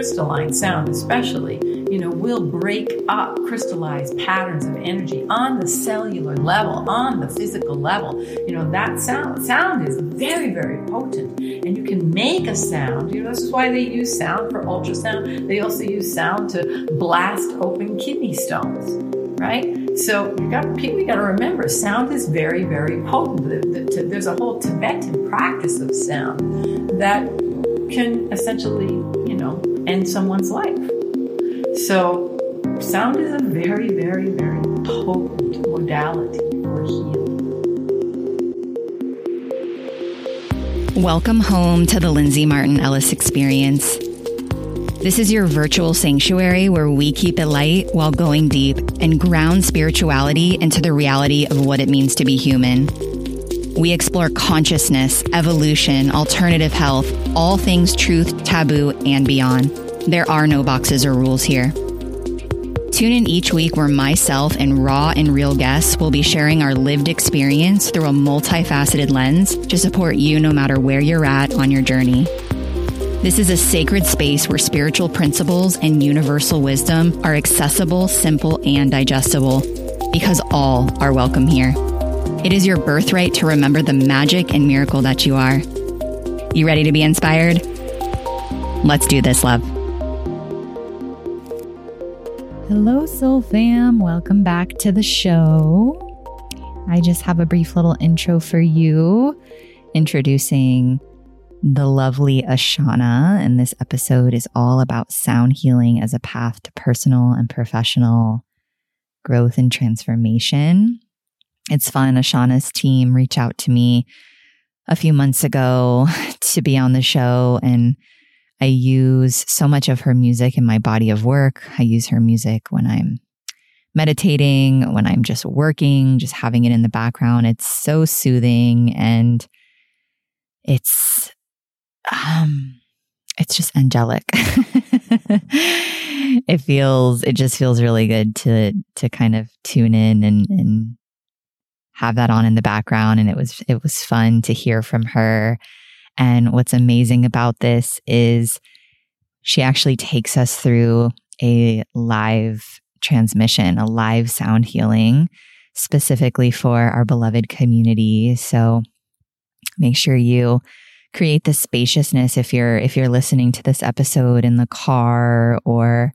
crystalline sound, especially, you know, will break up crystallized patterns of energy on the cellular level, on the physical level. You know, that sound sound is very, very potent. And you can make a sound. You know, this is why they use sound for ultrasound. They also use sound to blast open kidney stones, right? So you got people got to remember, sound is very, very potent. There's a whole Tibetan practice of sound that can essentially, you know, end someone's life. So sound is a very, very, very potent modality for healing. Welcome home to the Lindsay Martin Ellis Experience. This is your virtual sanctuary where we keep it light while going deep and ground spirituality into the reality of what it means to be human. We explore consciousness, evolution, alternative health, all things truth, taboo, and beyond. There are no boxes or rules here. Tune in each week where myself and raw and real guests will be sharing our lived experience through a multifaceted lens to support you no matter where you're at on your journey. This is a sacred space where spiritual principles and universal wisdom are accessible, simple, and digestible because all are welcome here. It is your birthright to remember the magic and miracle that you are. You ready to be inspired? Let's do this, love. Hello, Soul Fam. Welcome back to the show. I just have a brief little intro for you, introducing the lovely Ashana. And this episode is all about sound healing as a path to personal and professional growth and transformation. It's fun. Ashana's team reached out to me a few months ago to be on the show, and I use so much of her music in my body of work. I use her music when I'm meditating, when I'm just working, just having it in the background. It's so soothing and it's um it's just angelic. it feels it just feels really good to to kind of tune in and and have that on in the background and it was it was fun to hear from her. And what's amazing about this is she actually takes us through a live transmission, a live sound healing specifically for our beloved community. So make sure you create the spaciousness if you're if you're listening to this episode in the car or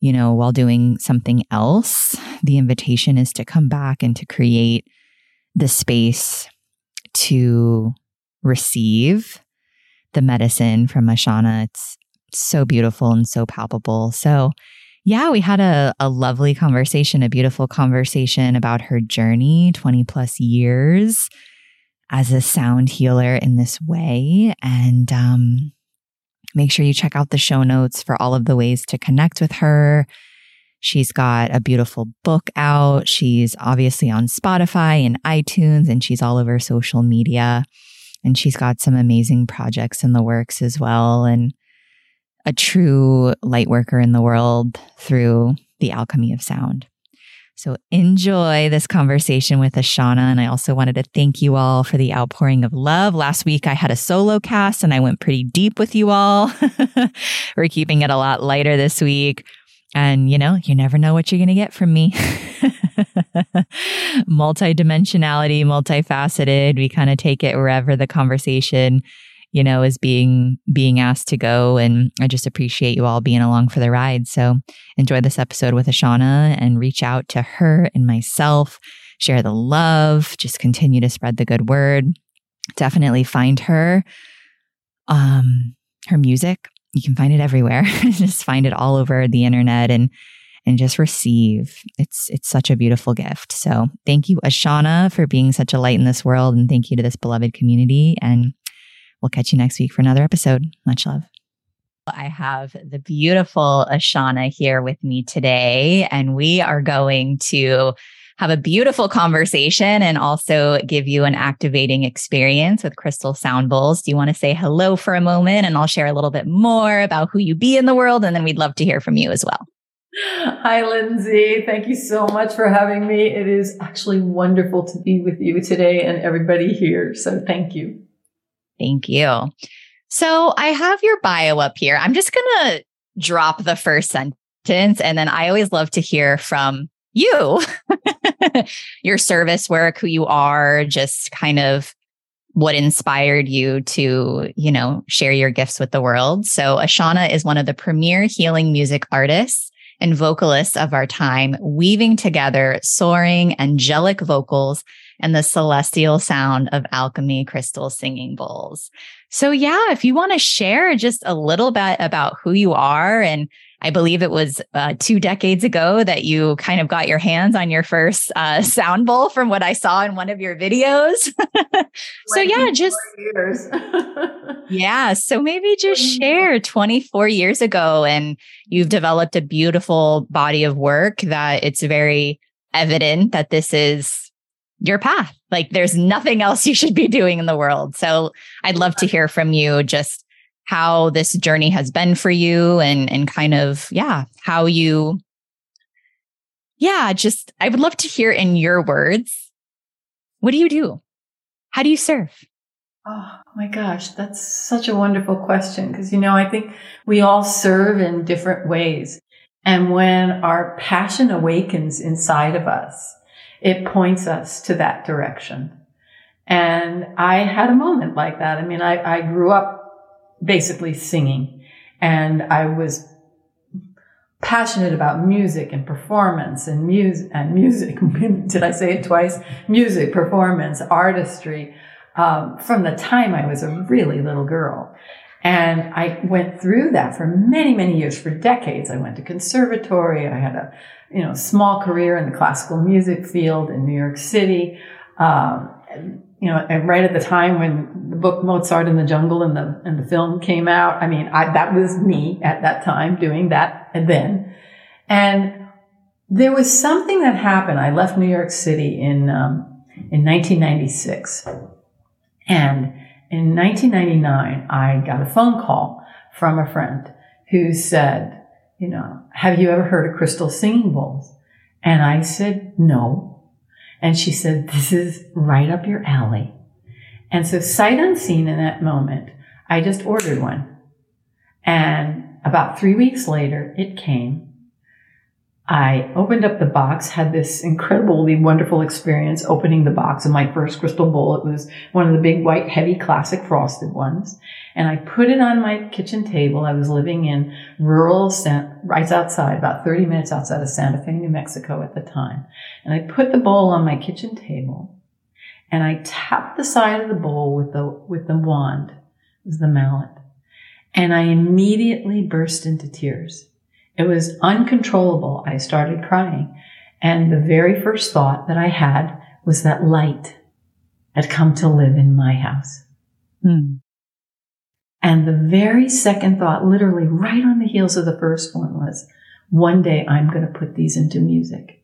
you know while doing something else the invitation is to come back and to create the space to receive the medicine from ashana it's so beautiful and so palpable so yeah, we had a, a lovely conversation, a beautiful conversation about her journey, 20 plus years as a sound healer in this way. And um, make sure you check out the show notes for all of the ways to connect with her. She's got a beautiful book out. She's obviously on Spotify and iTunes, and she's all over social media. And she's got some amazing projects in the works as well. And a true light worker in the world through the alchemy of sound. So enjoy this conversation with Ashana. And I also wanted to thank you all for the outpouring of love. Last week I had a solo cast and I went pretty deep with you all. We're keeping it a lot lighter this week. And you know, you never know what you're going to get from me. Multidimensionality, multifaceted. We kind of take it wherever the conversation you know, is being being asked to go. And I just appreciate you all being along for the ride. So enjoy this episode with Ashana and reach out to her and myself. Share the love. Just continue to spread the good word. Definitely find her. Um, her music. You can find it everywhere. just find it all over the internet and and just receive. It's it's such a beautiful gift. So thank you, Ashana, for being such a light in this world, and thank you to this beloved community. And We'll catch you next week for another episode. Much love. I have the beautiful Ashana here with me today, and we are going to have a beautiful conversation and also give you an activating experience with crystal sound bowls. Do you want to say hello for a moment? And I'll share a little bit more about who you be in the world. And then we'd love to hear from you as well. Hi, Lindsay. Thank you so much for having me. It is actually wonderful to be with you today and everybody here. So thank you. Thank you. So I have your bio up here. I'm just going to drop the first sentence. And then I always love to hear from you, your service work, who you are, just kind of what inspired you to, you know, share your gifts with the world. So Ashana is one of the premier healing music artists and vocalists of our time, weaving together soaring angelic vocals and the celestial sound of alchemy crystal singing bowls. So yeah, if you want to share just a little bit about who you are and I believe it was uh, two decades ago that you kind of got your hands on your first uh, sound bowl from what I saw in one of your videos. so yeah, just years. yeah. So maybe just share 24 years ago and you've developed a beautiful body of work that it's very evident that this is your path. Like there's nothing else you should be doing in the world. So I'd love to hear from you just how this journey has been for you and and kind of yeah how you yeah just i would love to hear in your words what do you do? How do you serve? Oh my gosh that's such a wonderful question because you know i think we all serve in different ways. And when our passion awakens inside of us it points us to that direction. And i had a moment like that. I mean i, I grew up basically singing. And I was passionate about music and performance and music and music. Did I say it twice? Music, performance, artistry. Um, from the time I was a really little girl. And I went through that for many, many years, for decades. I went to conservatory. I had a, you know, small career in the classical music field in New York City. Um, you know, right at the time when the book Mozart in the Jungle and the and the film came out, I mean, I, that was me at that time doing that and then, and there was something that happened. I left New York City in um, in 1996, and in 1999, I got a phone call from a friend who said, you know, have you ever heard of crystal singing bowls? And I said, no. And she said, this is right up your alley. And so sight unseen in that moment, I just ordered one. And about three weeks later, it came. I opened up the box, had this incredibly wonderful experience opening the box of my first crystal bowl. It was one of the big white, heavy, classic frosted ones. And I put it on my kitchen table. I was living in rural, right outside, about 30 minutes outside of Santa Fe, New Mexico at the time. And I put the bowl on my kitchen table and I tapped the side of the bowl with the, with the wand, it was the mallet. And I immediately burst into tears. It was uncontrollable. I started crying. And the very first thought that I had was that light had come to live in my house. Hmm. And the very second thought, literally right on the heels of the first one was, one day I'm going to put these into music.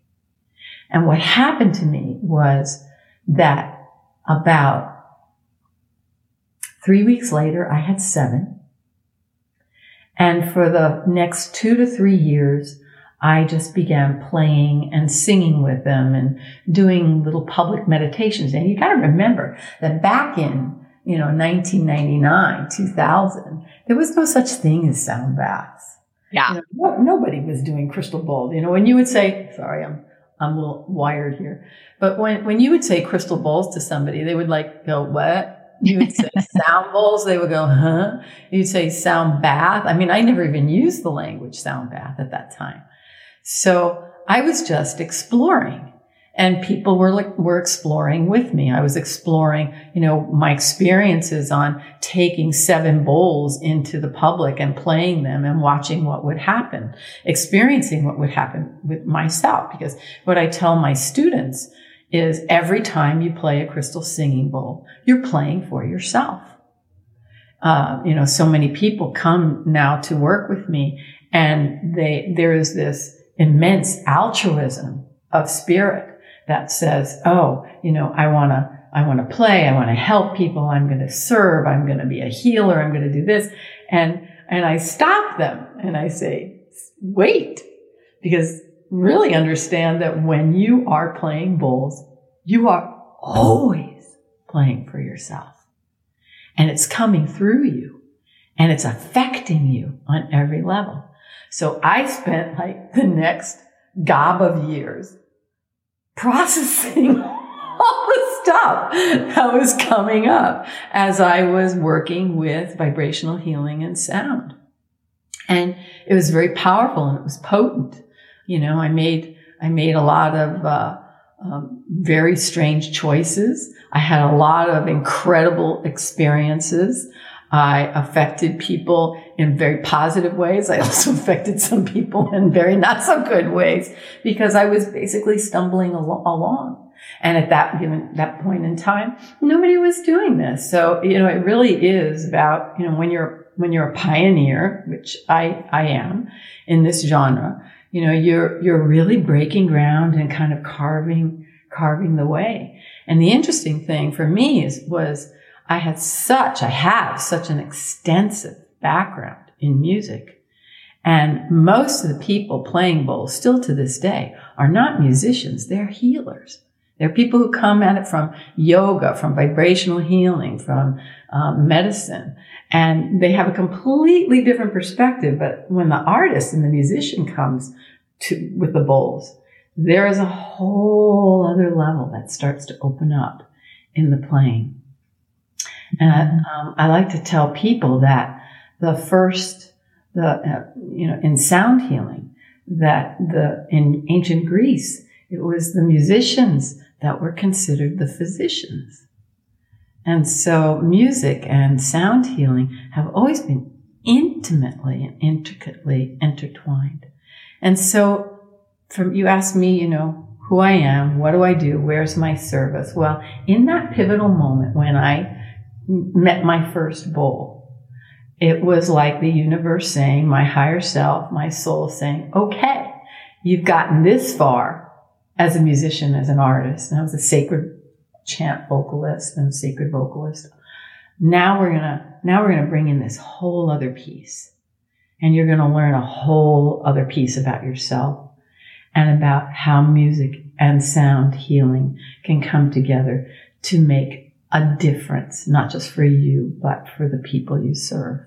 And what happened to me was that about three weeks later, I had seven. And for the next two to three years, I just began playing and singing with them and doing little public meditations. And you got to remember that back in, you know, 1999, 2000, there was no such thing as sound baths. Yeah. You know, nobody was doing crystal bowls. You know, when you would say, sorry, I'm, I'm a little wired here, but when, when you would say crystal bowls to somebody, they would like go, what? You would say sound bowls. They would go, huh? You'd say sound bath. I mean, I never even used the language sound bath at that time. So I was just exploring and people were like, were exploring with me. I was exploring, you know, my experiences on taking seven bowls into the public and playing them and watching what would happen, experiencing what would happen with myself. Because what I tell my students is every time you play a crystal singing bowl, you're playing for yourself. Uh, you know, so many people come now to work with me and they, there is this immense altruism of spirit that says, Oh, you know, I want to, I want to play. I want to help people. I'm going to serve. I'm going to be a healer. I'm going to do this. And, and I stop them and I say, wait, because really understand that when you are playing bowls, you are always playing for yourself. And it's coming through you and it's affecting you on every level. So I spent like the next gob of years processing all the stuff that was coming up as I was working with vibrational healing and sound. And it was very powerful and it was potent. You know, I made, I made a lot of, uh, um, very strange choices. I had a lot of incredible experiences. I affected people in very positive ways. I also affected some people in very not so good ways because I was basically stumbling al- along. And at that given that point in time, nobody was doing this. So, you know, it really is about, you know, when you're, when you're a pioneer, which I, I am in this genre, you know, you're, you're really breaking ground and kind of carving, carving the way. And the interesting thing for me is, was I had such, I have such an extensive background in music. And most of the people playing bowls still to this day are not musicians. They're healers. They're people who come at it from yoga, from vibrational healing, from um, medicine. And they have a completely different perspective. But when the artist and the musician comes to, with the bowls, there is a whole other level that starts to open up in the playing. And um, I like to tell people that the first, the uh, you know, in sound healing, that the in ancient Greece, it was the musicians that were considered the physicians. And so music and sound healing have always been intimately and intricately intertwined. And so from, you ask me, you know, who I am, what do I do, where's my service? Well, in that pivotal moment when I met my first bowl, it was like the universe saying, my higher self, my soul saying, okay, you've gotten this far as a musician, as an artist. And I was a sacred chant vocalist and sacred vocalist. Now we're gonna, now we're gonna bring in this whole other piece. And you're gonna learn a whole other piece about yourself and about how music and sound healing can come together to make a difference, not just for you, but for the people you serve.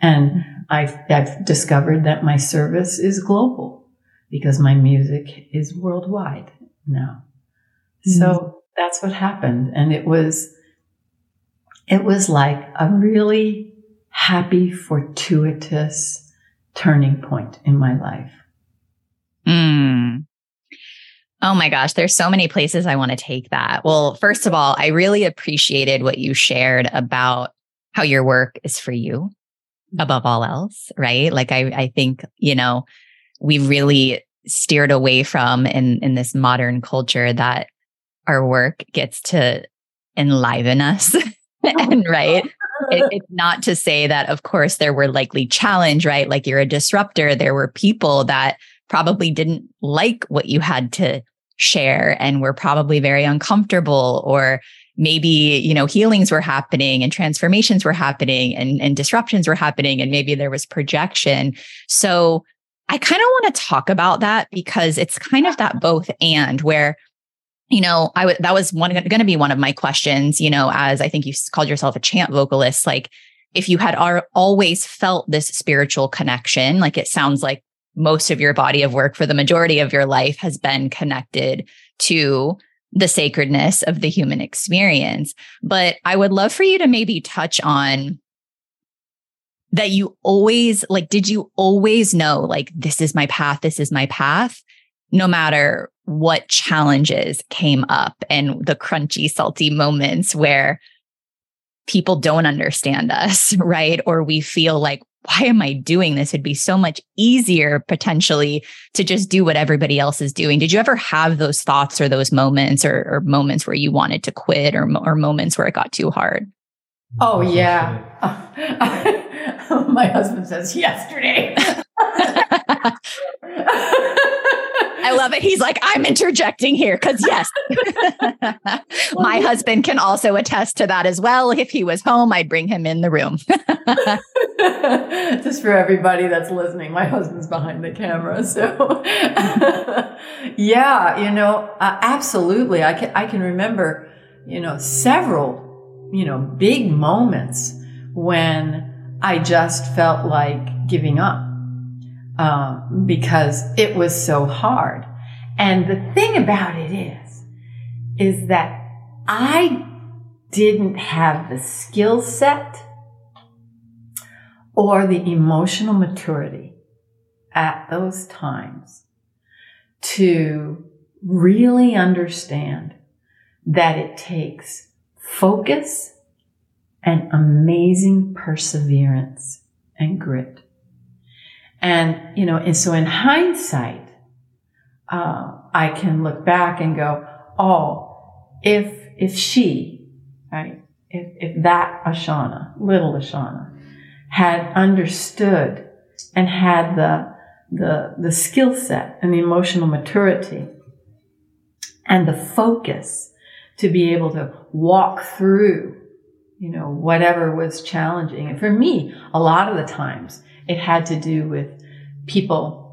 And I've, I've discovered that my service is global because my music is worldwide now. So that's what happened. And it was, it was like a really happy, fortuitous turning point in my life. Mm. Oh my gosh, there's so many places I want to take that. Well, first of all, I really appreciated what you shared about how your work is for you above all else, right? Like I I think, you know, we really steered away from in in this modern culture that our work gets to enliven us. Oh, and right. It, it's not to say that, of course, there were likely challenge, right? Like you're a disruptor. There were people that probably didn't like what you had to share and were probably very uncomfortable or maybe you know healings were happening and transformations were happening and, and disruptions were happening and maybe there was projection so i kind of want to talk about that because it's kind of that both and where you know i w- that was one going to be one of my questions you know as i think you called yourself a chant vocalist like if you had ar- always felt this spiritual connection like it sounds like most of your body of work for the majority of your life has been connected to the sacredness of the human experience. But I would love for you to maybe touch on that you always like, did you always know, like, this is my path, this is my path, no matter what challenges came up and the crunchy, salty moments where people don't understand us, right? Or we feel like, why am I doing this? It'd be so much easier potentially to just do what everybody else is doing. Did you ever have those thoughts or those moments or, or moments where you wanted to quit or, or moments where it got too hard? Oh, yeah. My husband says yesterday. I love it. He's like, I'm interjecting here because, yes, my husband can also attest to that as well. If he was home, I'd bring him in the room. Just for everybody that's listening, my husband's behind the camera. So, yeah, you know, uh, absolutely. I can, I can remember, you know, several, you know, big moments when I just felt like giving up um, because it was so hard. And the thing about it is, is that I didn't have the skill set or the emotional maturity at those times to really understand that it takes focus and amazing perseverance and grit. And, you know, and so in hindsight, uh, I can look back and go, oh, if, if she, right, if, if that Ashana, little Ashana, had understood and had the, the, the skill set and the emotional maturity and the focus to be able to walk through, you know, whatever was challenging. And for me, a lot of the times it had to do with people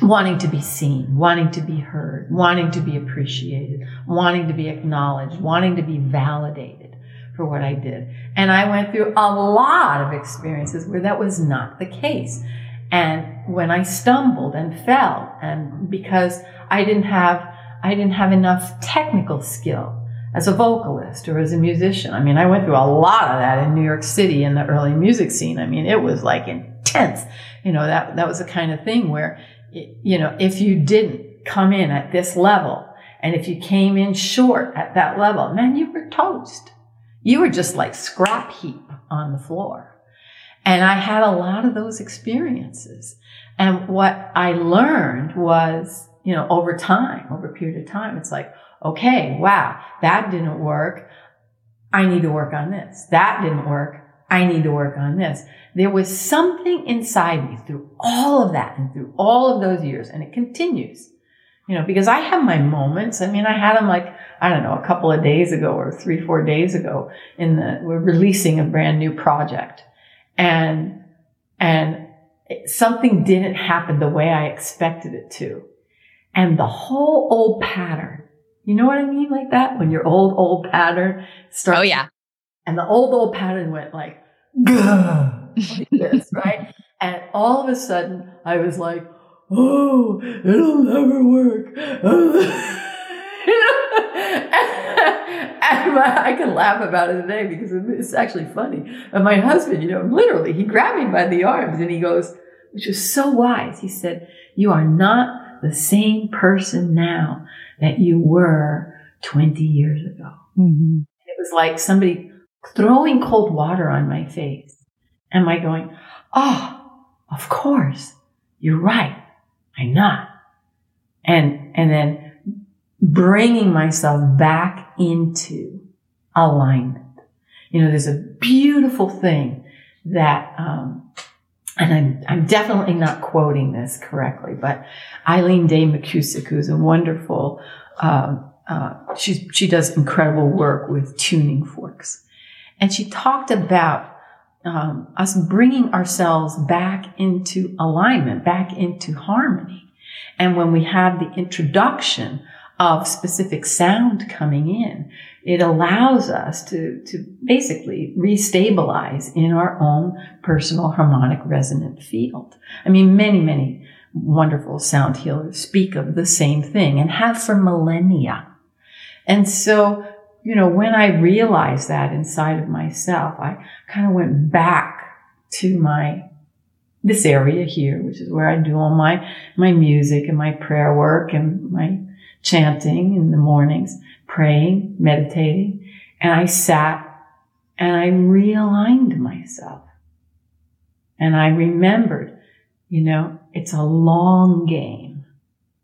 wanting to be seen, wanting to be heard, wanting to be appreciated, wanting to be acknowledged, wanting to be validated for what I did. And I went through a lot of experiences where that was not the case. And when I stumbled and fell and because I didn't have I didn't have enough technical skill as a vocalist or as a musician. I mean, I went through a lot of that in New York City in the early music scene. I mean, it was like intense. You know, that, that was the kind of thing where, you know, if you didn't come in at this level and if you came in short at that level, man, you were toast. You were just like scrap heap on the floor. And I had a lot of those experiences. And what I learned was you know, over time, over a period of time, it's like, okay, wow, that didn't work. I need to work on this. That didn't work. I need to work on this. There was something inside me through all of that and through all of those years, and it continues. You know, because I have my moments. I mean, I had them like, I don't know, a couple of days ago or three, four days ago in the, we're releasing a brand new project. And, and something didn't happen the way I expected it to and the whole old pattern. You know what I mean? Like that when your old, old pattern starts. Oh, yeah. And the old, old pattern went like, like this, right? And all of a sudden I was like, oh, it'll never work. and my, I can laugh about it today because it's actually funny. And my husband, you know, literally, he grabbed me by the arms and he goes, which was so wise. He said, you are not the same person now that you were 20 years ago. Mm-hmm. It was like somebody throwing cold water on my face. Am I going, oh, of course, you're right. I'm not. And, and then bringing myself back into alignment. You know, there's a beautiful thing that, um, and I'm, I'm definitely not quoting this correctly, but Eileen Day McKusick, who's a wonderful, um, uh, she, she does incredible work with tuning forks. And she talked about um, us bringing ourselves back into alignment, back into harmony. And when we have the introduction of specific sound coming in, it allows us to, to basically restabilize in our own personal harmonic resonant field. I mean, many, many wonderful sound healers speak of the same thing and have for millennia. And so, you know, when I realized that inside of myself, I kind of went back to my this area here, which is where I do all my, my music and my prayer work and my chanting in the mornings praying, meditating, and I sat and I realigned myself. And I remembered, you know, it's a long game.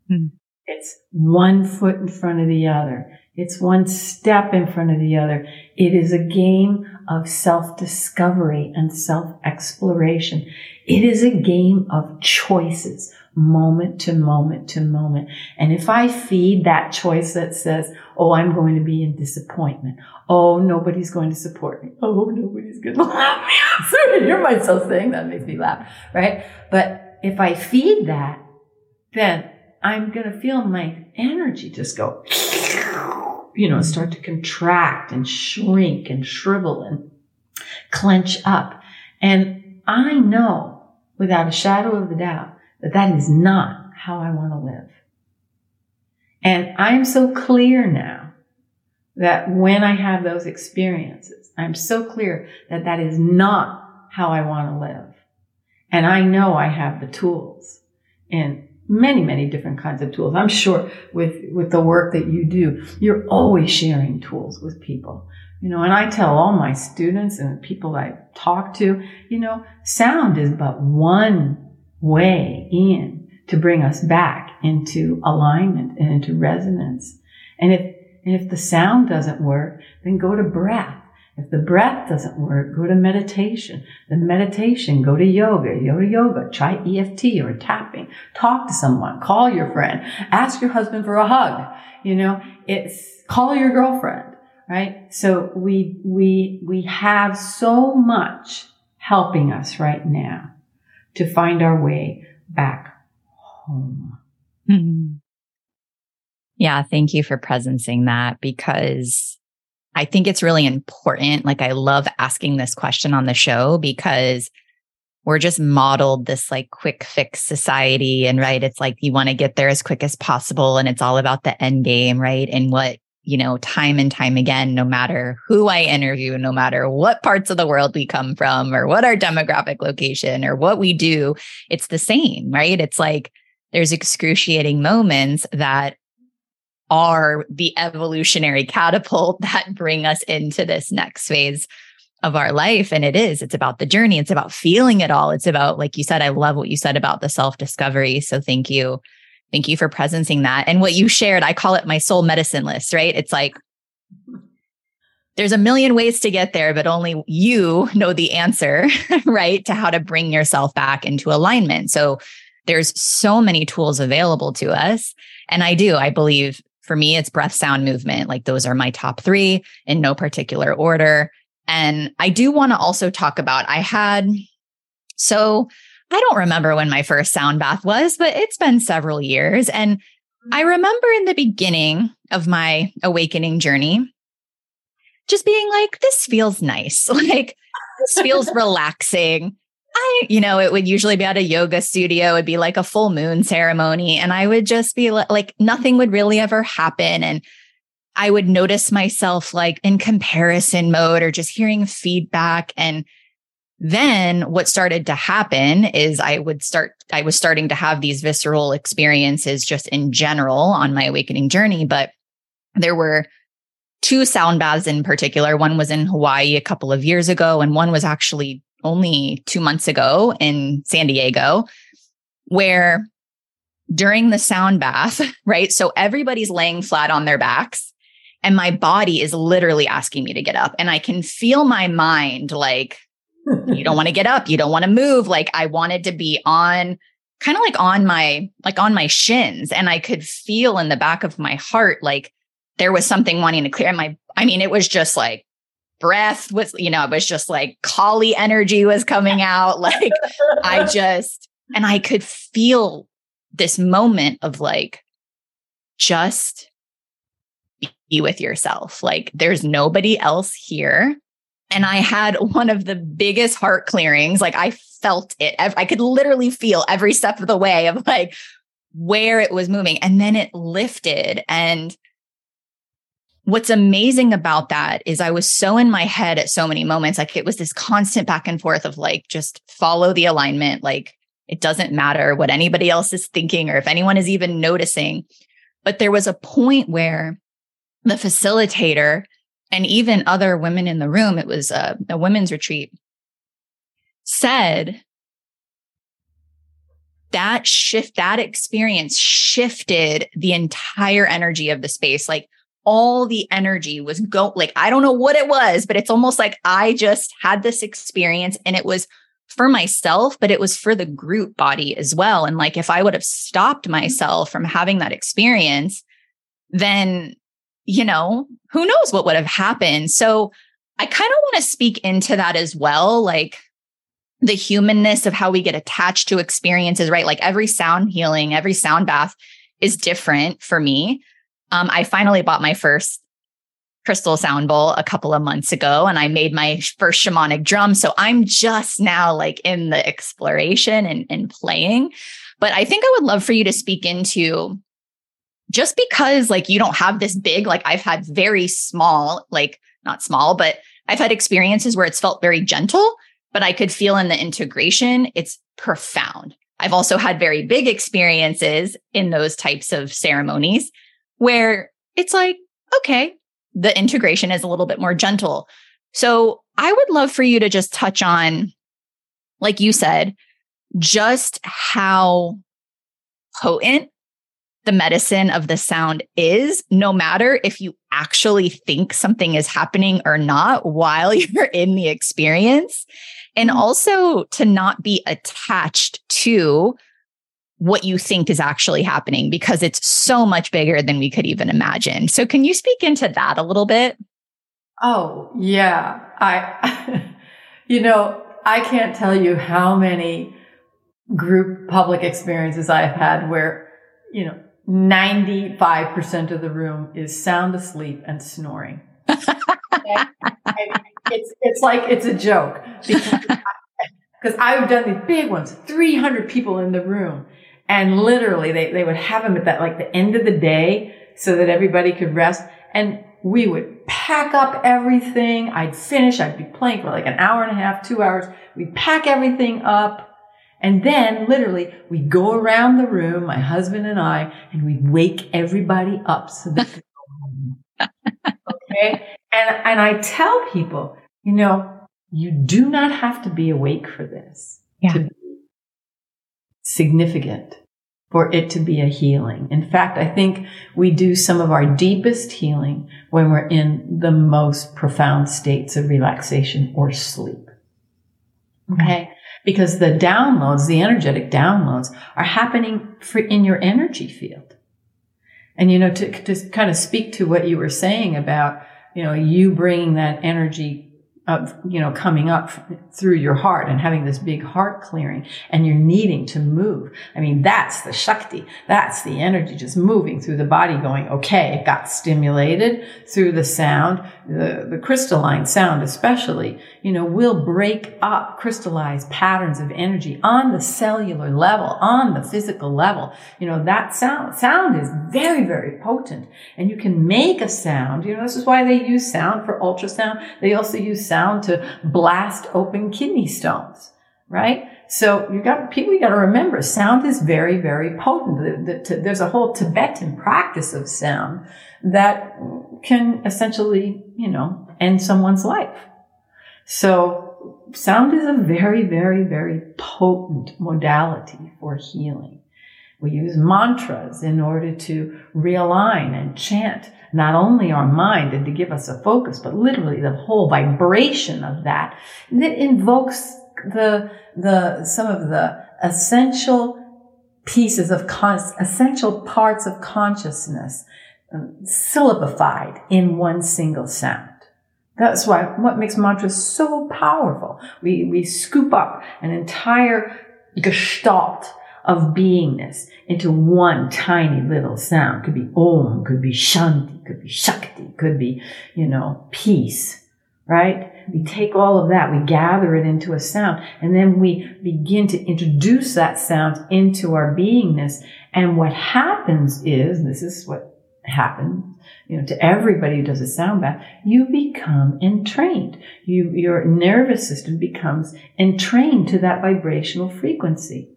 Hmm. It's one foot in front of the other. It's one step in front of the other. It is a game of self-discovery and self-exploration. It is a game of choices, moment to moment to moment. And if I feed that choice that says, Oh, I'm going to be in disappointment. Oh, nobody's going to support me. Oh, nobody's going to love me. Sorry to hear myself saying that makes me laugh, right? But if I feed that, then I'm going to feel my energy just go, you know, start to contract and shrink and shrivel and clench up. And I know without a shadow of a doubt that that is not how I want to live. And I'm so clear now that when I have those experiences, I'm so clear that that is not how I want to live. And I know I have the tools and many, many different kinds of tools. I'm sure with, with the work that you do, you're always sharing tools with people. You know, and I tell all my students and people I talk to, you know, sound is but one way in to bring us back into alignment and into resonance. And if, and if the sound doesn't work, then go to breath. If the breath doesn't work, go to meditation. Then meditation, go to yoga, to yoga, try EFT or tapping, talk to someone, call your friend, ask your husband for a hug. You know, it's call your girlfriend, right? So we, we, we have so much helping us right now to find our way back home. Mm-hmm. Yeah. Thank you for presencing that because I think it's really important. Like, I love asking this question on the show because we're just modeled this like quick fix society. And right, it's like you want to get there as quick as possible. And it's all about the end game, right? And what, you know, time and time again, no matter who I interview, no matter what parts of the world we come from or what our demographic location or what we do, it's the same, right? It's like there's excruciating moments that are the evolutionary catapult that bring us into this next phase of our life. And it is, it's about the journey. It's about feeling it all. It's about, like you said, I love what you said about the self discovery. So thank you. Thank you for presencing that. And what you shared, I call it my soul medicine list, right? It's like, there's a million ways to get there, but only you know the answer, right? To how to bring yourself back into alignment. So there's so many tools available to us. And I do, I believe for me, it's breath, sound, movement. Like those are my top three in no particular order. And I do want to also talk about, I had, so I don't remember when my first sound bath was, but it's been several years. And I mm-hmm. remember in the beginning of my awakening journey, just being like, this feels nice. Like, this feels relaxing. I, you know, it would usually be at a yoga studio. It'd be like a full moon ceremony. And I would just be like, like, nothing would really ever happen. And I would notice myself like in comparison mode or just hearing feedback. And then what started to happen is I would start, I was starting to have these visceral experiences just in general on my awakening journey. But there were two sound baths in particular. One was in Hawaii a couple of years ago, and one was actually only two months ago in San Diego, where during the sound bath, right? So everybody's laying flat on their backs, and my body is literally asking me to get up. And I can feel my mind like, you don't want to get up, you don't want to move. Like I wanted to be on kind of like on my like on my shins and i could feel in the back of my heart like there was something wanting to clear my i mean it was just like breath was, you know, it was just like Kali energy was coming out. Like I just, and I could feel this moment of like, just be with yourself. Like there's nobody else here. And I had one of the biggest heart clearings. Like I felt it. I could literally feel every step of the way of like where it was moving. And then it lifted. And what's amazing about that is I was so in my head at so many moments. Like it was this constant back and forth of like, just follow the alignment. Like it doesn't matter what anybody else is thinking or if anyone is even noticing. But there was a point where the facilitator and even other women in the room, it was a, a women's retreat, said, that shift, that experience shifted the entire energy of the space. Like all the energy was go like I don't know what it was, but it's almost like I just had this experience and it was for myself, but it was for the group body as well. And like if I would have stopped myself from having that experience, then you know, who knows what would have happened. So I kind of want to speak into that as well, like the humanness of how we get attached to experiences, right? Like every sound healing, every sound bath is different for me. Um, I finally bought my first crystal sound bowl a couple of months ago and I made my first shamanic drum. So I'm just now like in the exploration and, and playing. But I think I would love for you to speak into just because like you don't have this big, like I've had very small, like not small, but I've had experiences where it's felt very gentle, but I could feel in the integration, it's profound. I've also had very big experiences in those types of ceremonies where it's like, okay, the integration is a little bit more gentle. So I would love for you to just touch on, like you said, just how potent the medicine of the sound is, no matter if you actually think something is happening or not while you're in the experience. And mm-hmm. also to not be attached to what you think is actually happening because it's so much bigger than we could even imagine. So can you speak into that a little bit? Oh, yeah. I you know, I can't tell you how many group public experiences I've had where, you know, 95% of the room is sound asleep and snoring. it's, it's like, it's a joke because I've done these big ones, 300 people in the room. And literally they, they would have them at that, like the end of the day so that everybody could rest. And we would pack up everything. I'd finish. I'd be playing for like an hour and a half, two hours. We'd pack everything up and then literally we go around the room, my husband and I, and we wake everybody up so that they can go home. okay. And, and I tell people, you know, you do not have to be awake for this yeah. to be significant for it to be a healing. In fact, I think we do some of our deepest healing when we're in the most profound states of relaxation or sleep. Okay because the downloads, the energetic downloads are happening in your energy field. And, you know, to, to kind of speak to what you were saying about, you know, you bringing that energy of, you know, coming up through your heart and having this big heart clearing and you're needing to move. I mean, that's the Shakti. That's the energy just moving through the body going, okay, it got stimulated through the sound, the, the crystalline sound especially, you know, will break up crystallized patterns of energy on the cellular level, on the physical level. You know, that sound, sound is very, very potent and you can make a sound. You know, this is why they use sound for ultrasound. They also use sound to blast open kidney stones, right? So you got people. You got to remember, sound is very, very potent. The, the, there's a whole Tibetan practice of sound that can essentially, you know, end someone's life. So sound is a very, very, very potent modality for healing. We use mantras in order to realign and chant not only our mind and to give us a focus, but literally the whole vibration of that that invokes the, the, some of the essential pieces of con- essential parts of consciousness um, syllabified in one single sound. That's why what makes mantras so powerful. We, we scoop up an entire gestalt of beingness into one tiny little sound. Could be Om, could be Shanti, could be Shakti, could be, you know, peace, right? We take all of that, we gather it into a sound, and then we begin to introduce that sound into our beingness. And what happens is, this is what happens, you know, to everybody who does a sound bath, you become entrained. You, your nervous system becomes entrained to that vibrational frequency.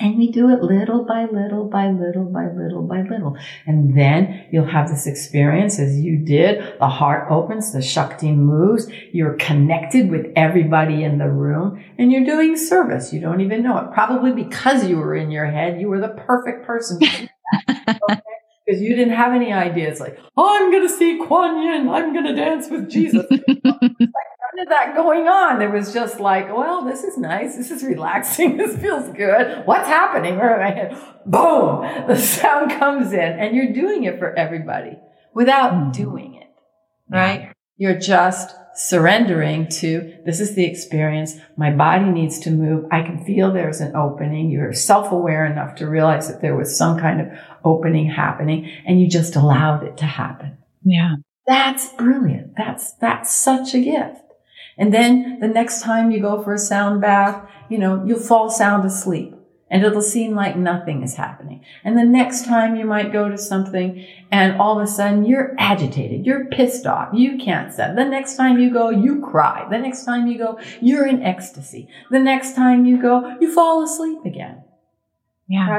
And we do it little by little by little by little by little. And then you'll have this experience as you did. The heart opens, the Shakti moves. You're connected with everybody in the room and you're doing service. You don't even know it. Probably because you were in your head, you were the perfect person okay? Because you didn't have any ideas like, oh, I'm going to see Kuan Yin. I'm going to dance with Jesus. like, none of that going on. It was just like, well, this is nice. This is relaxing. This feels good. What's happening? Where am I? Boom! The sound comes in and you're doing it for everybody without mm-hmm. doing it, right? You're just surrendering to this is the experience. My body needs to move. I can feel there's an opening. You're self-aware enough to realize that there was some kind of opening happening and you just allowed it to happen. Yeah. That's brilliant. That's, that's such a gift. And then the next time you go for a sound bath, you know, you'll fall sound asleep and it'll seem like nothing is happening. And the next time you might go to something and all of a sudden you're agitated, you're pissed off, you can't sit. The next time you go, you cry. The next time you go, you're in ecstasy. The next time you go, you fall asleep again. Yeah.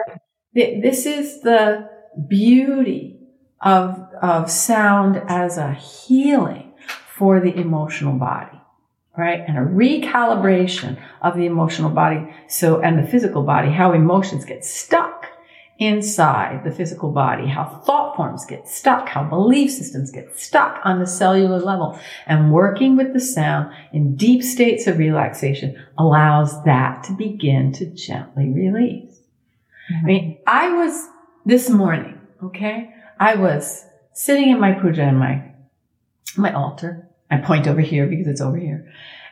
Right? This is the beauty of, of sound as a healing for the emotional body right? And a recalibration of the emotional body. So, and the physical body, how emotions get stuck inside the physical body, how thought forms get stuck, how belief systems get stuck on the cellular level. And working with the sound in deep states of relaxation allows that to begin to gently release. Mm-hmm. I mean, I was this morning, okay? I was sitting in my puja in my, my altar I point over here because it's over here.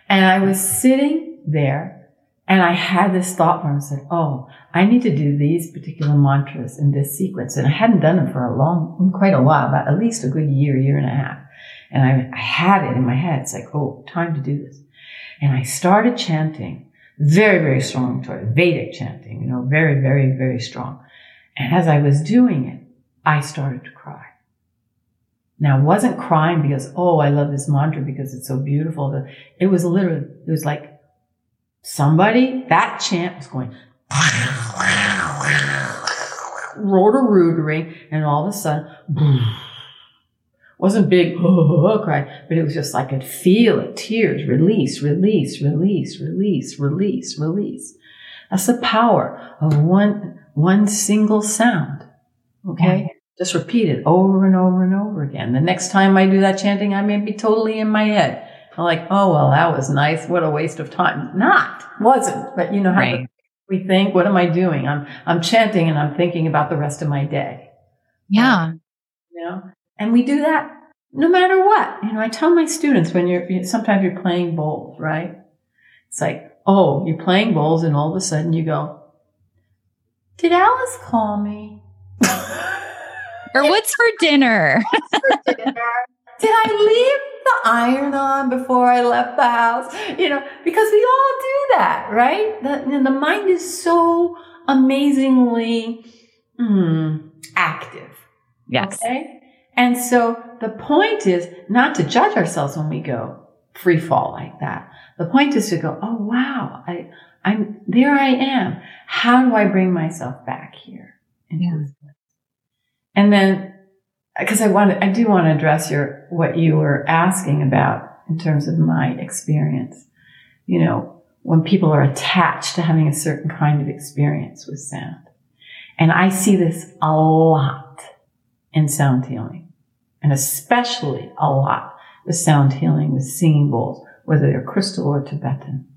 And I was sitting there and I had this thought where I said, Oh, I need to do these particular mantras in this sequence. And I hadn't done them for a long, quite a while, about at least a good year, year and a half. And I, I had it in my head. It's like, Oh, time to do this. And I started chanting very, very strong Vedic chanting, you know, very, very, very strong. And as I was doing it, I started to cry. Now, I wasn't crying because, oh, I love this mantra because it's so beautiful. It was literally, it was like somebody, that chant was going, rotor and all of a sudden, wasn't big oh, cry, but it was just like I could feel it, tears, release, release, release, release, release, release. That's the power of one, one single sound. Okay. Just repeat it over and over and over again. The next time I do that chanting, I may be totally in my head. I'm like, oh, well, that was nice. What a waste of time. Not, wasn't, but you know how right. we think, what am I doing? I'm, I'm chanting and I'm thinking about the rest of my day. Yeah. Um, you know, and we do that no matter what. You know, I tell my students when you're, sometimes you're playing bowls, right? It's like, oh, you're playing bowls and all of a sudden you go, did Alice call me? Or what's for dinner? Did I leave the iron on before I left the house? You know, because we all do that, right? The, the mind is so amazingly mm, active. Yes. Okay. And so the point is not to judge ourselves when we go free fall like that. The point is to go, oh wow, I, I'm there. I am. How do I bring myself back here? Yeah. And then, because I want, I do want to address your what you were asking about in terms of my experience. You know, when people are attached to having a certain kind of experience with sound, and I see this a lot in sound healing, and especially a lot with sound healing with singing bowls, whether they're crystal or Tibetan.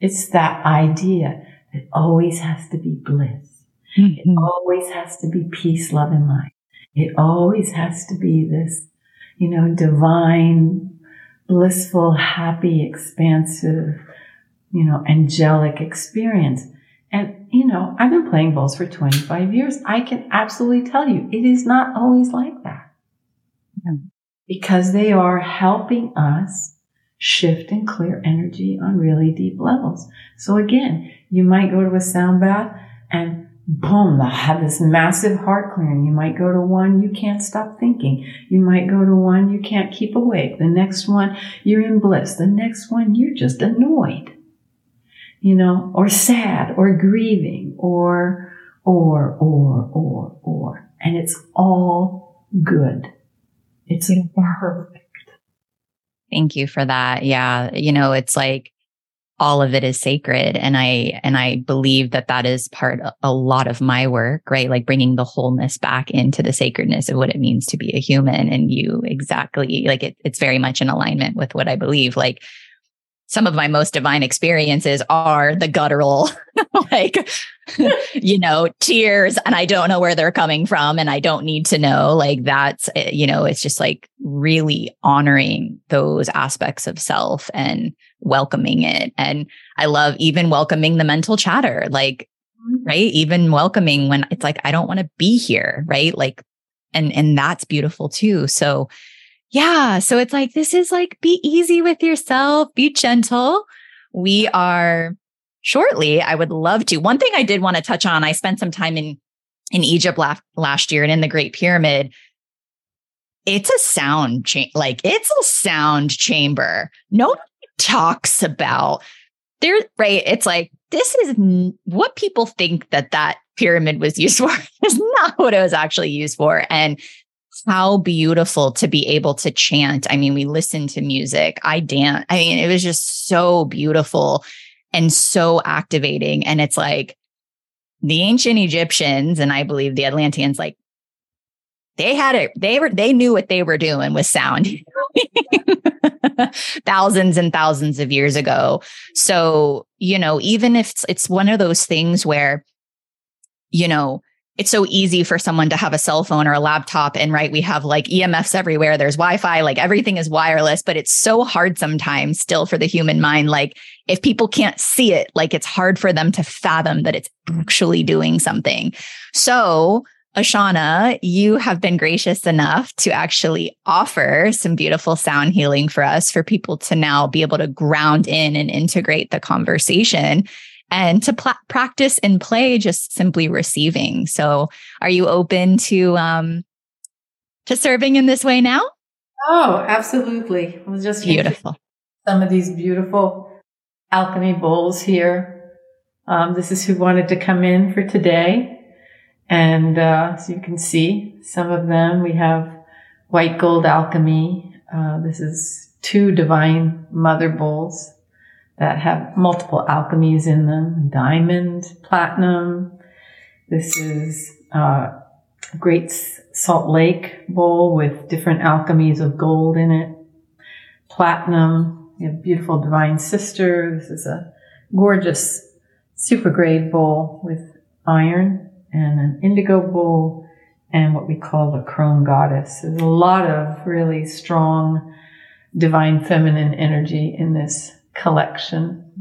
It's that idea that always has to be bliss. Mm-hmm. It always has to be peace, love, and light. It always has to be this, you know, divine, blissful, happy, expansive, you know, angelic experience. And, you know, I've been playing bowls for 25 years. I can absolutely tell you it is not always like that. Hmm. Because they are helping us shift and clear energy on really deep levels. So again, you might go to a sound bath and boom, they'll have this massive heart clearing. You might go to one, you can't stop thinking. You might go to one, you can't keep awake. The next one, you're in bliss. The next one, you're just annoyed, you know, or sad or grieving or, or, or, or, or. And it's all good. It's perfect. Thank you for that. Yeah. You know, it's like, all of it is sacred. And i and i believe that that is part a lot of my work right? Like bringing the wholeness back into the sacredness of what it means to be a human and you exactly like it, it's very much in alignment with what i believe. Like some of my most divine experiences are the guttural like you know tears and i don't know where they're coming from and i don't need to know like that's eh, you know it's just like really honoring those aspects of self and welcoming it. And I love even welcoming the mental chatter, like, mm-hmm. right? Even welcoming when it's like, I don't want to be here, right? Like, and, and that's beautiful too. So, yeah. So it's like, this is like, be easy with yourself, be gentle. We are shortly. I would love to. One thing I did want to touch on, I spent some time in, in Egypt last, last year and in the Great Pyramid. It's a sound cha- like it's a sound chamber. Nobody talks about there, right? It's like, this is n- what people think that that pyramid was used for is not what it was actually used for. And how beautiful to be able to chant. I mean, we listened to music. I dance. I mean, it was just so beautiful and so activating. And it's like the ancient Egyptians and I believe the Atlanteans, like they had it, they were, they knew what they were doing with sound thousands and thousands of years ago. So, you know, even if it's, it's one of those things where, you know, it's so easy for someone to have a cell phone or a laptop and right we have like emfs everywhere. There's wi-fi like everything is wireless but it's so hard sometimes still for the human mind. Like if people can't see it like it's hard for them to fathom that it's actually doing something. So Ashana, you have been gracious enough to actually offer some beautiful sound healing for us for people to now be able to ground in and integrate the conversation and to pl- practice and play just simply receiving. So, are you open to um to serving in this way now? Oh, absolutely. I was just beautiful. Some of these beautiful alchemy bowls here. Um, this is who wanted to come in for today. And uh, so you can see some of them. We have white gold alchemy. Uh, this is two divine mother bowls that have multiple alchemies in them diamond, platinum. This is uh, a great salt lake bowl with different alchemies of gold in it. Platinum, have beautiful divine sister. This is a gorgeous super grade bowl with iron and an indigo bowl and what we call the crone goddess. There's a lot of really strong divine feminine energy in this collection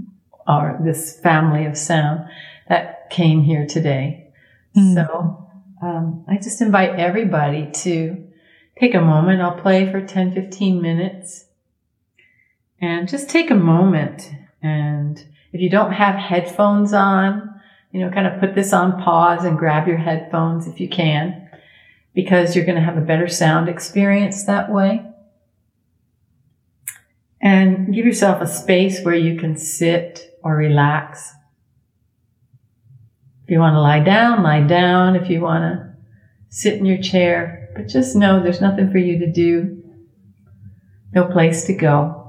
or this family of sound that came here today. Mm. So um, I just invite everybody to take a moment. I'll play for 10, 15 minutes and just take a moment. And if you don't have headphones on, you know, kind of put this on pause and grab your headphones if you can, because you're going to have a better sound experience that way and give yourself a space where you can sit or relax. If you want to lie down, lie down. If you want to sit in your chair, but just know there's nothing for you to do, no place to go.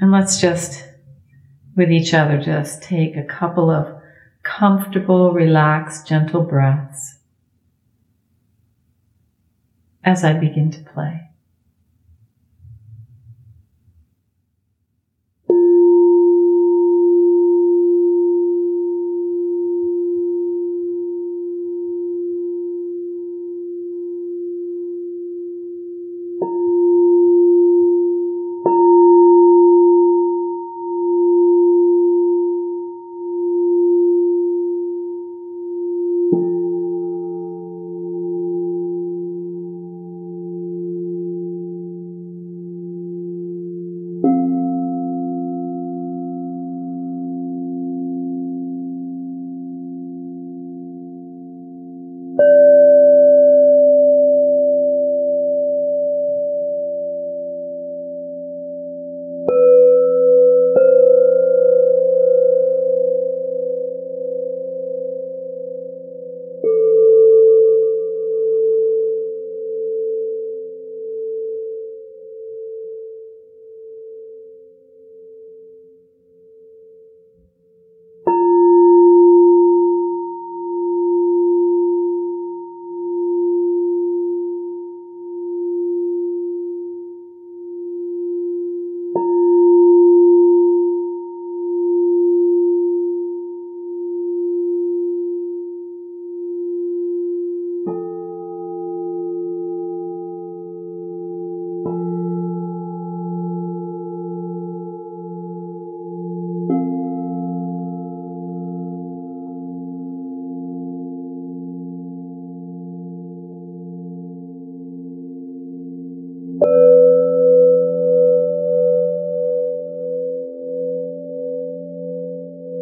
And let's just, with each other, just take a couple of comfortable, relaxed, gentle breaths as I begin to play.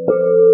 Música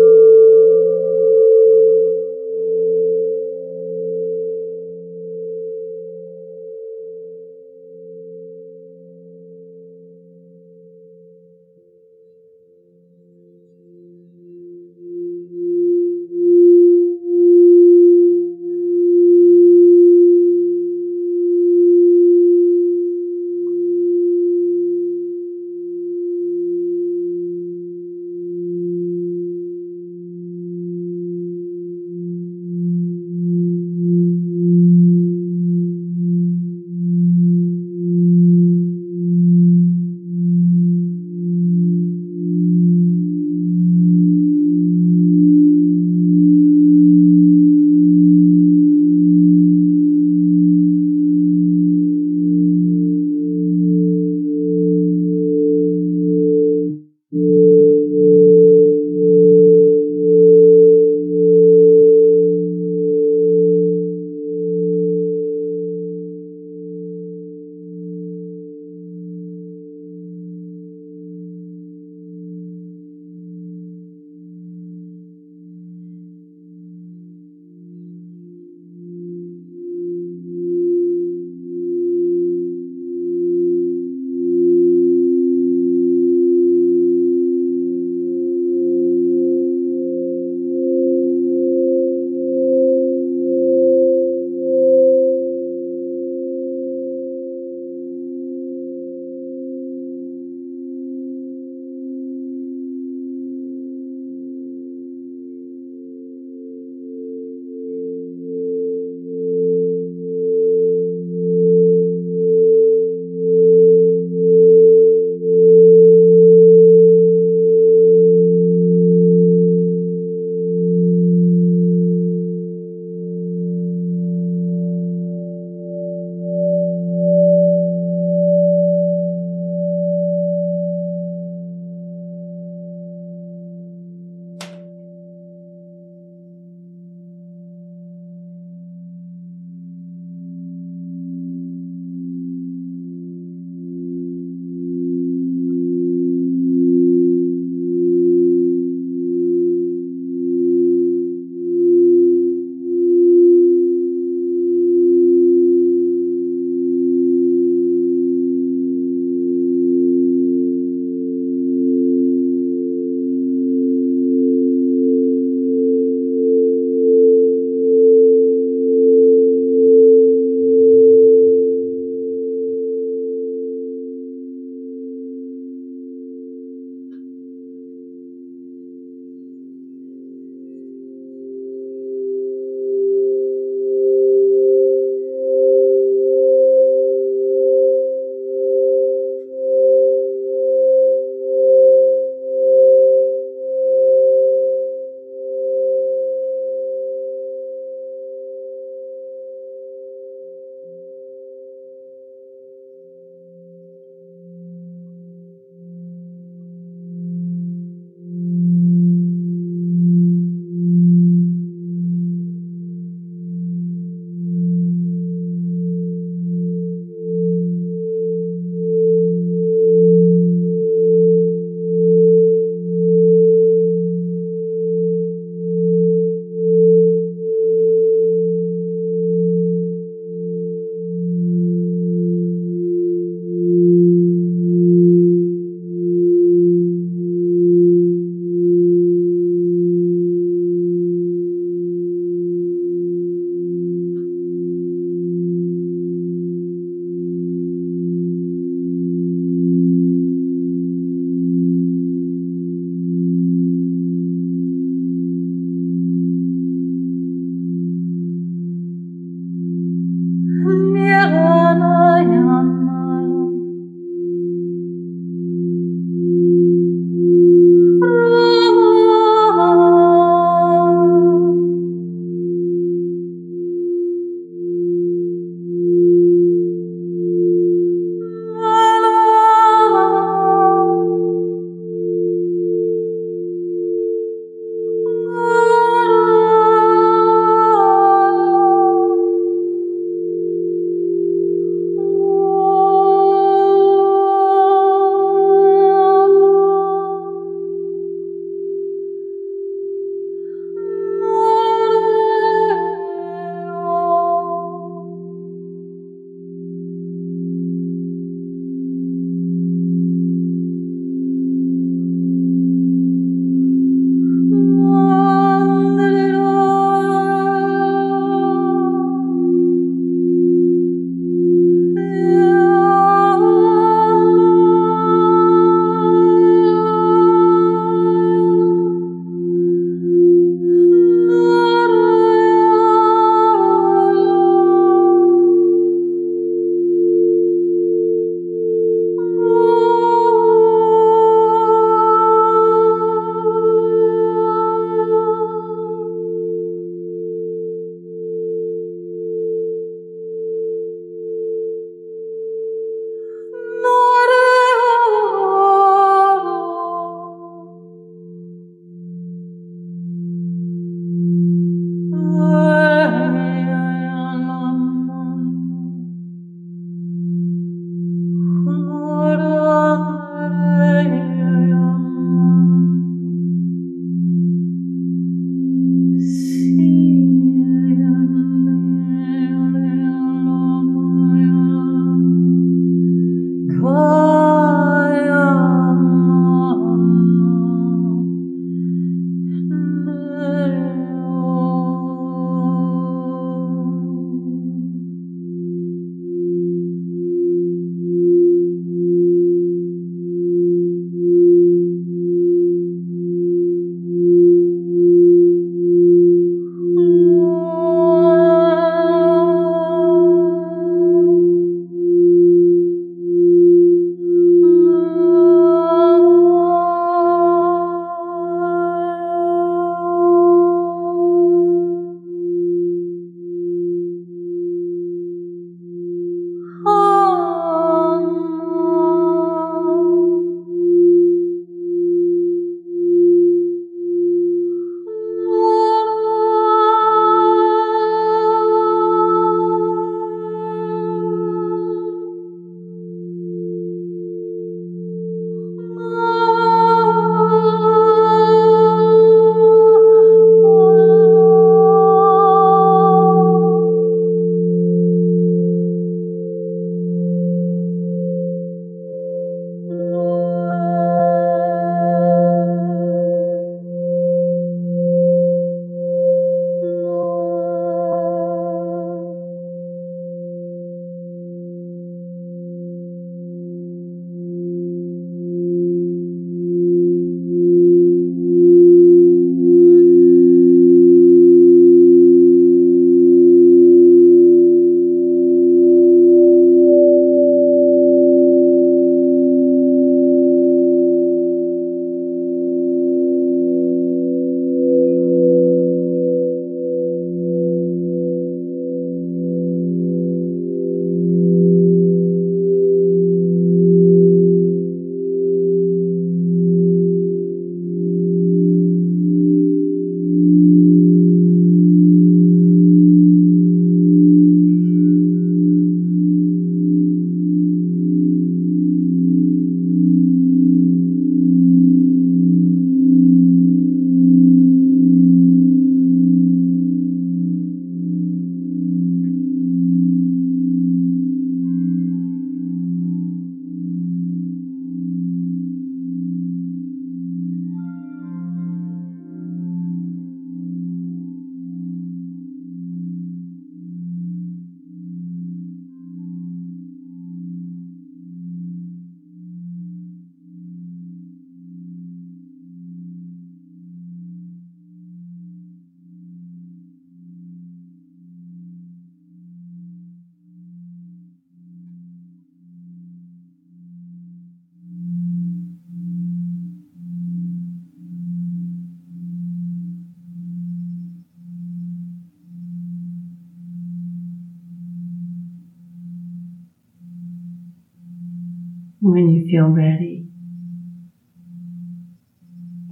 When you feel ready,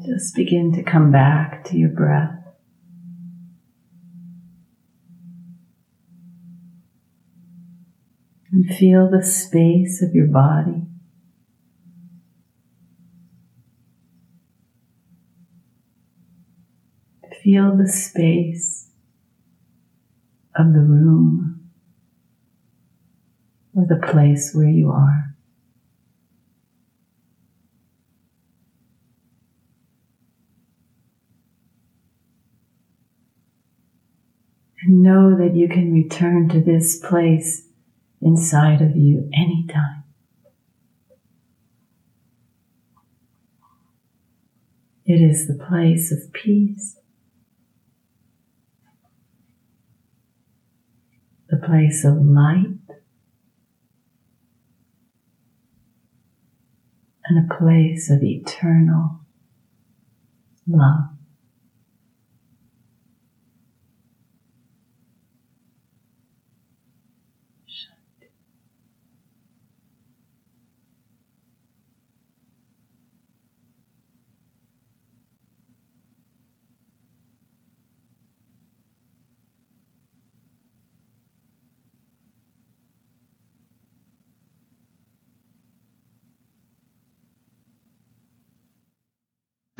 just begin to come back to your breath. And feel the space of your body. Feel the space of the room or the place where you are. Know that you can return to this place inside of you anytime. It is the place of peace. The place of light. And a place of eternal love.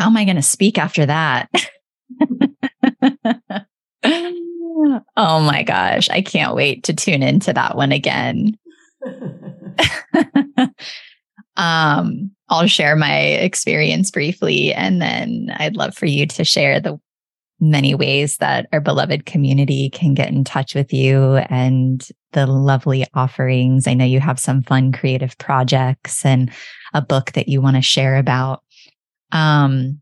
How am I going to speak after that? oh my gosh. I can't wait to tune into that one again. um, I'll share my experience briefly, and then I'd love for you to share the many ways that our beloved community can get in touch with you and the lovely offerings. I know you have some fun creative projects and a book that you want to share about. Um,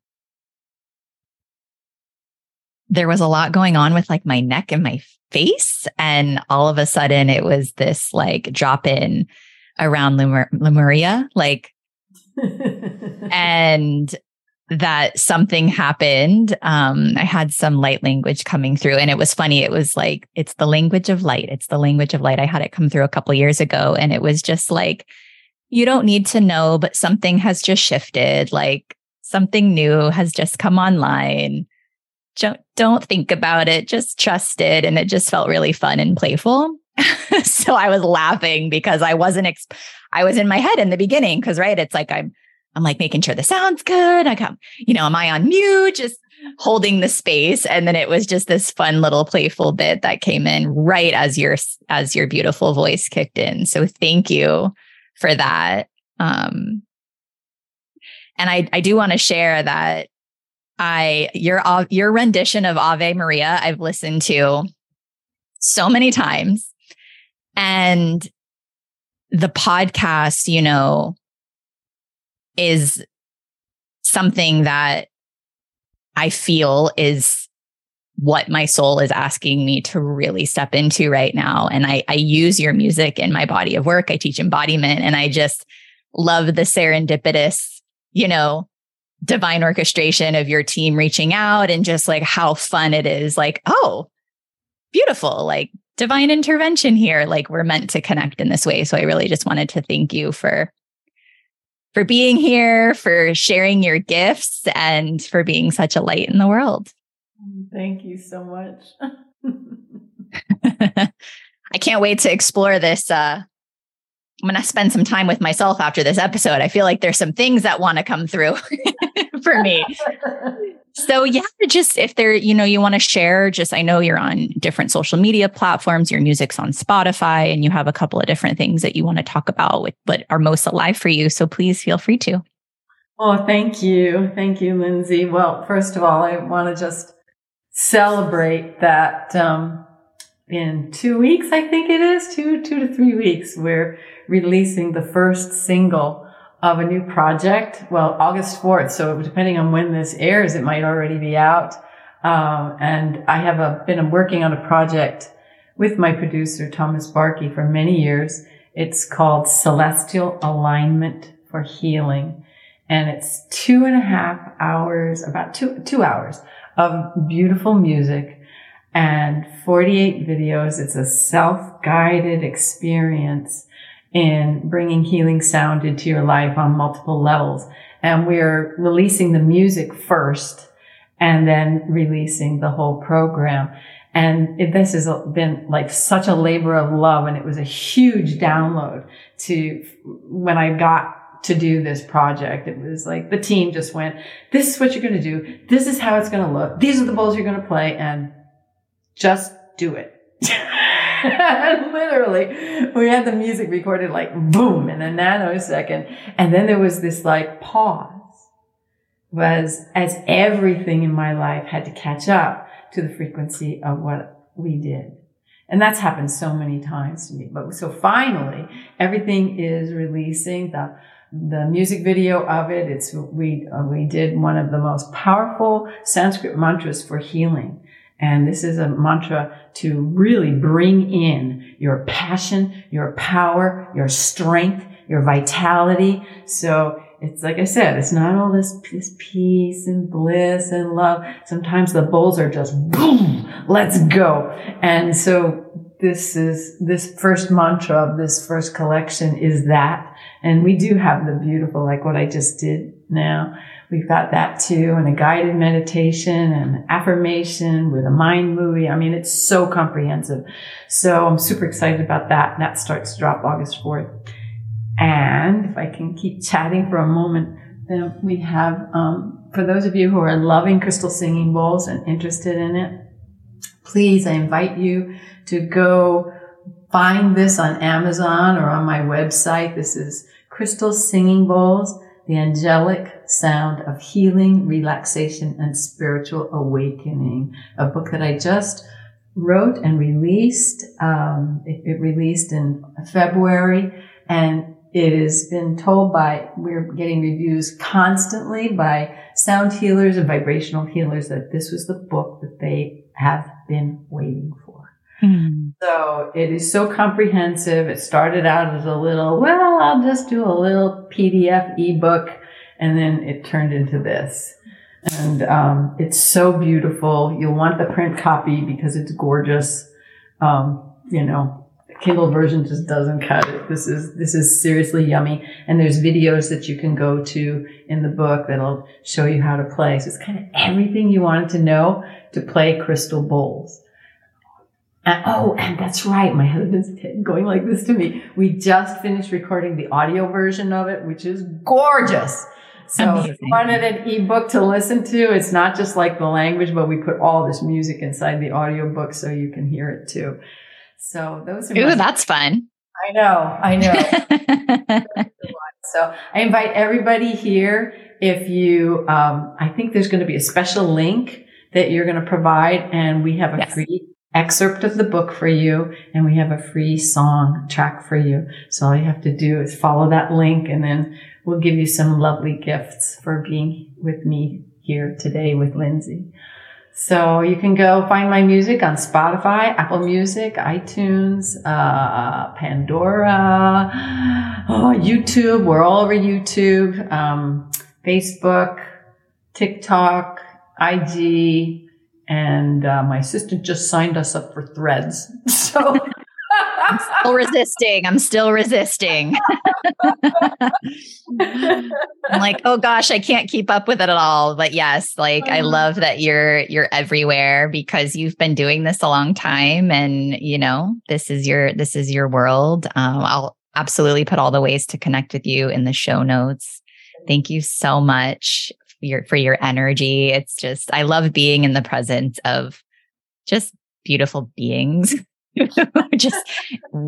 there was a lot going on with like my neck and my face. And all of a sudden it was this like drop in around Lemur- Lemuria, like, and that something happened. Um, I had some light language coming through and it was funny. It was like, it's the language of light. It's the language of light. I had it come through a couple years ago and it was just like, you don't need to know, but something has just shifted. Like something new has just come online. Don't, don't think about it, just trust it. And it just felt really fun and playful. so I was laughing because I wasn't, I was in my head in the beginning. Cause right, it's like I'm, I'm like making sure the sound's good. I got, you know, am I on mute? Just holding the space. And then it was just this fun little playful bit that came in right as your, as your beautiful voice kicked in. So thank you for that. Um, and I, I do want to share that I your your rendition of Ave Maria I've listened to so many times, and the podcast, you know, is something that I feel is what my soul is asking me to really step into right now. And I, I use your music in my body of work. I teach embodiment and I just love the serendipitous, you know, divine orchestration of your team reaching out and just like how fun it is. Like, oh, beautiful. Like divine intervention here. Like we're meant to connect in this way. So I really just wanted to thank you for for being here, for sharing your gifts and for being such a light in the world. Thank you so much. I can't wait to explore this uh Going to spend some time with myself after this episode. I feel like there's some things that want to come through for me. so yeah, just if there, you know, you want to share, just I know you're on different social media platforms, your music's on Spotify, and you have a couple of different things that you want to talk about with what are most alive for you. So please feel free to. Oh, thank you. Thank you, Lindsay. Well, first of all, I want to just celebrate that um, in two weeks, I think it is, two, two to three weeks, we're releasing the first single of a new project. Well, August 4th. So depending on when this airs, it might already be out. Um, and I have a, been working on a project with my producer, Thomas Barquee, for many years. It's called Celestial Alignment for Healing. And it's two and a half hours, about two, two hours of beautiful music and 48 videos. It's a self-guided experience in bringing healing sound into your life on multiple levels. And we're releasing the music first and then releasing the whole program. And it, this has been like such a labor of love. And it was a huge download to when I got to do this project. It was like the team just went, this is what you're going to do. This is how it's going to look. These are the bowls you're going to play and just do it. literally, we had the music recorded like boom in a nanosecond. And then there was this like pause was as everything in my life had to catch up to the frequency of what we did. And that's happened so many times to me. But so finally, everything is releasing the the music video of it. It's we uh, we did one of the most powerful Sanskrit mantras for healing. And this is a mantra to really bring in your passion, your power, your strength, your vitality. So it's like I said, it's not all this, this peace and bliss and love. Sometimes the bowls are just boom, let's go. And so this is, this first mantra of this first collection is that. And we do have the beautiful, like what I just did now. We've got that too, and a guided meditation and affirmation with a mind movie. I mean, it's so comprehensive. So I'm super excited about that. And that starts to drop August 4th. And if I can keep chatting for a moment, then we have, um, for those of you who are loving crystal singing bowls and interested in it, please, I invite you to go find this on Amazon or on my website. This is Crystal Singing Bowls the angelic sound of healing, relaxation, and spiritual awakening. A book that I just wrote and released. Um, it, it, released in February, and it has been told by we're getting reviews constantly by sound healers and vibrational healers that this was the book that they have been waiting for. Mm. So it is so comprehensive. It started out as a little, well, I'll just do a little PDF ebook. And then it turned into this. And um, it's so beautiful. You'll want the print copy because it's gorgeous. Um, you know, the Kindle version just doesn't cut it. This is this is seriously yummy. And there's videos that you can go to in the book that'll show you how to play. So it's kind of everything you wanted to know to play crystal bowls. And, oh, and that's right. My husband's going like this to me. We just finished recording the audio version of it, which is gorgeous. So Amazing. if you wanted an ebook to listen to, it's not just like the language, but we put all this music inside the audio book so you can hear it too. So those are. Ooh, my- that's fun. I know. I know. so I invite everybody here. If you, um, I think there's going to be a special link that you're going to provide and we have a yes. free excerpt of the book for you and we have a free song track for you. So all you have to do is follow that link and then we'll give you some lovely gifts for being with me here today with Lindsay. So you can go find my music on Spotify, Apple Music, iTunes, uh, Pandora, oh, YouTube. We're all over YouTube, um, Facebook, TikTok, IG, and uh, my assistant just signed us up for threads. So I'm still resisting. I'm still resisting. I'm like, oh gosh, I can't keep up with it at all. But yes, like I uh-huh. love that you're you're everywhere because you've been doing this a long time, and you know this is your this is your world. Um, I'll absolutely put all the ways to connect with you in the show notes. Thank you so much your for your energy. It's just I love being in the presence of just beautiful beings. just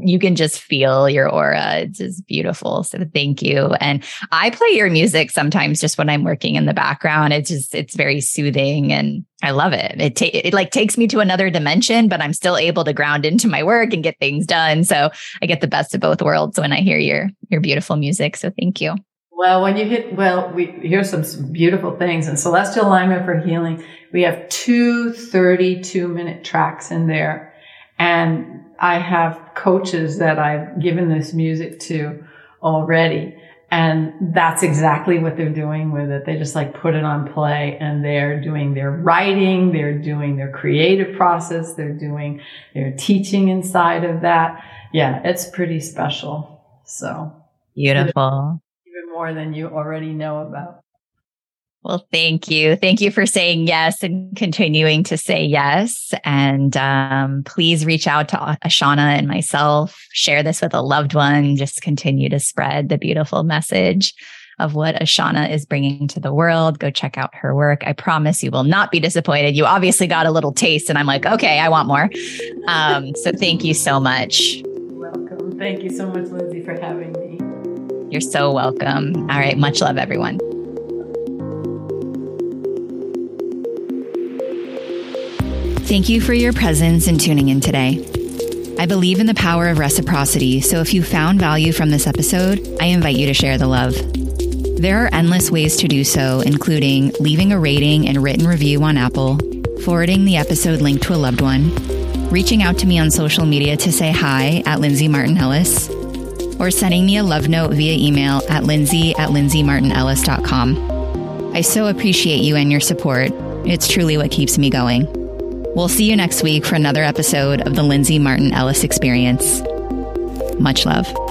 you can just feel your aura. It's just beautiful. So thank you. And I play your music sometimes just when I'm working in the background. It's just it's very soothing and I love it. It ta- it like takes me to another dimension, but I'm still able to ground into my work and get things done. So I get the best of both worlds when I hear your your beautiful music. So thank you. Well, when you hit, well, we here's some beautiful things in celestial alignment for healing. We have two 32 minute tracks in there. And I have coaches that I've given this music to already. And that's exactly what they're doing with it. They just like put it on play and they're doing their writing. They're doing their creative process. They're doing their teaching inside of that. Yeah, it's pretty special. So beautiful. More than you already know about. Well, thank you. Thank you for saying yes and continuing to say yes. And um, please reach out to Ashana and myself, share this with a loved one, just continue to spread the beautiful message of what Ashana is bringing to the world. Go check out her work. I promise you will not be disappointed. You obviously got a little taste, and I'm like, okay, I want more. Um, so thank you so much. Welcome. Thank you so much, Lindsay, for having me. You're so welcome. All right. Much love, everyone. Thank you for your presence and tuning in today. I believe in the power of reciprocity, so if you found value from this episode, I invite you to share the love. There are endless ways to do so, including leaving a rating and written review on Apple, forwarding the episode link to a loved one, reaching out to me on social media to say hi at Lindsay Martin Ellis, or sending me a love note via email at lindsay at lindsaymartinellis.com. I so appreciate you and your support. It's truly what keeps me going. We'll see you next week for another episode of the Lindsay Martin Ellis Experience. Much love.